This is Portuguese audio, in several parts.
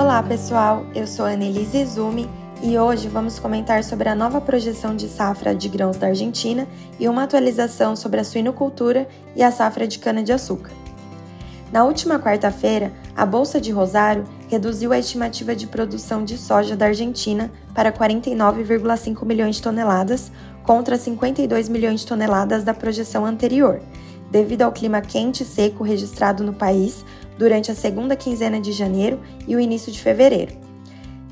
Olá pessoal, eu sou Annelise Izumi e hoje vamos comentar sobre a nova projeção de safra de grãos da Argentina e uma atualização sobre a suinocultura e a safra de cana-de-açúcar. Na última quarta-feira, a Bolsa de Rosário reduziu a estimativa de produção de soja da Argentina para 49,5 milhões de toneladas, contra 52 milhões de toneladas da projeção anterior, devido ao clima quente e seco registrado no país durante a segunda quinzena de janeiro e o início de fevereiro.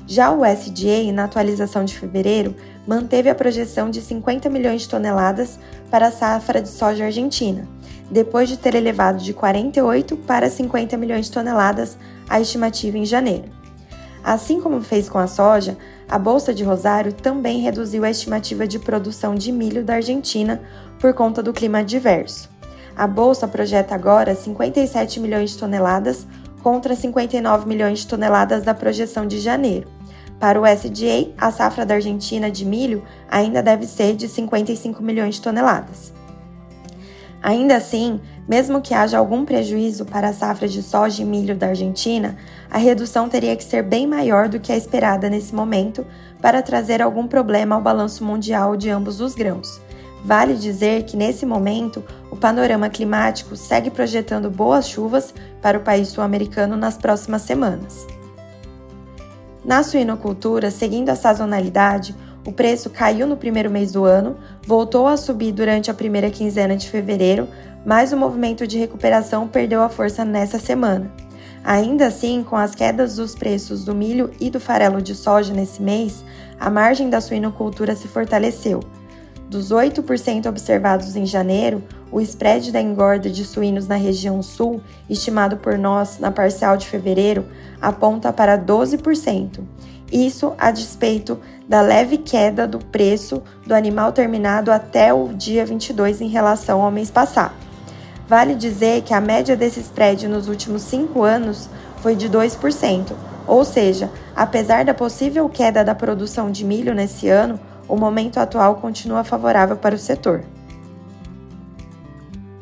Já o USDA, na atualização de fevereiro, manteve a projeção de 50 milhões de toneladas para a safra de soja argentina, depois de ter elevado de 48 para 50 milhões de toneladas a estimativa em janeiro. Assim como fez com a soja, a Bolsa de Rosário também reduziu a estimativa de produção de milho da Argentina por conta do clima adverso. A bolsa projeta agora 57 milhões de toneladas contra 59 milhões de toneladas da projeção de janeiro. Para o SDA, a safra da Argentina de milho ainda deve ser de 55 milhões de toneladas. Ainda assim, mesmo que haja algum prejuízo para a safra de soja e milho da Argentina, a redução teria que ser bem maior do que a esperada nesse momento para trazer algum problema ao balanço mundial de ambos os grãos. Vale dizer que, nesse momento, o panorama climático segue projetando boas chuvas para o país sul-americano nas próximas semanas. Na suinocultura, seguindo a sazonalidade, o preço caiu no primeiro mês do ano, voltou a subir durante a primeira quinzena de fevereiro, mas o movimento de recuperação perdeu a força nessa semana. Ainda assim, com as quedas dos preços do milho e do farelo de soja nesse mês, a margem da suinocultura se fortaleceu dos 8% observados em janeiro, o spread da engorda de suínos na região sul, estimado por nós na parcial de fevereiro, aponta para 12%. Isso a despeito da leve queda do preço do animal terminado até o dia 22 em relação ao mês passado. Vale dizer que a média desse spread nos últimos cinco anos foi de 2%, ou seja, apesar da possível queda da produção de milho nesse ano, o momento atual continua favorável para o setor.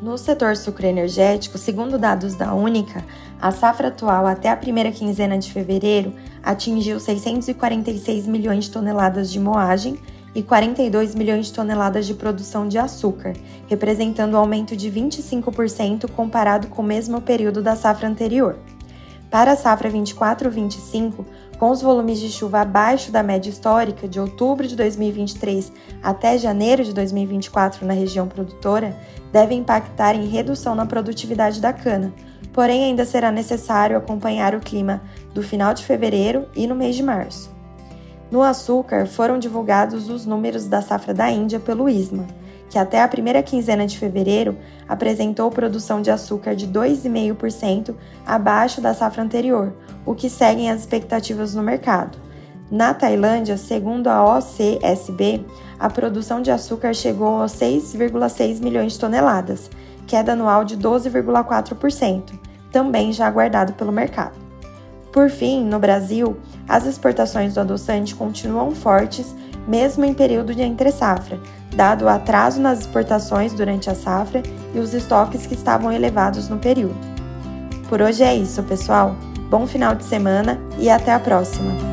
No setor sucroenergético, segundo dados da Única, a safra atual até a primeira quinzena de fevereiro atingiu 646 milhões de toneladas de moagem e 42 milhões de toneladas de produção de açúcar, representando um aumento de 25% comparado com o mesmo período da safra anterior. Para a safra 24-25, com os volumes de chuva abaixo da média histórica de outubro de 2023 até janeiro de 2024 na região produtora, deve impactar em redução na produtividade da cana, porém ainda será necessário acompanhar o clima do final de fevereiro e no mês de março. No açúcar, foram divulgados os números da safra da Índia pelo ISMA que até a primeira quinzena de fevereiro apresentou produção de açúcar de 2,5% abaixo da safra anterior, o que seguem as expectativas no mercado. Na Tailândia, segundo a OCSB, a produção de açúcar chegou a 6,6 milhões de toneladas, queda anual de 12,4%, também já aguardado pelo mercado. Por fim, no Brasil, as exportações do adoçante continuam fortes, mesmo em período de entre-safra, dado o atraso nas exportações durante a safra e os estoques que estavam elevados no período. Por hoje é isso, pessoal. Bom final de semana e até a próxima!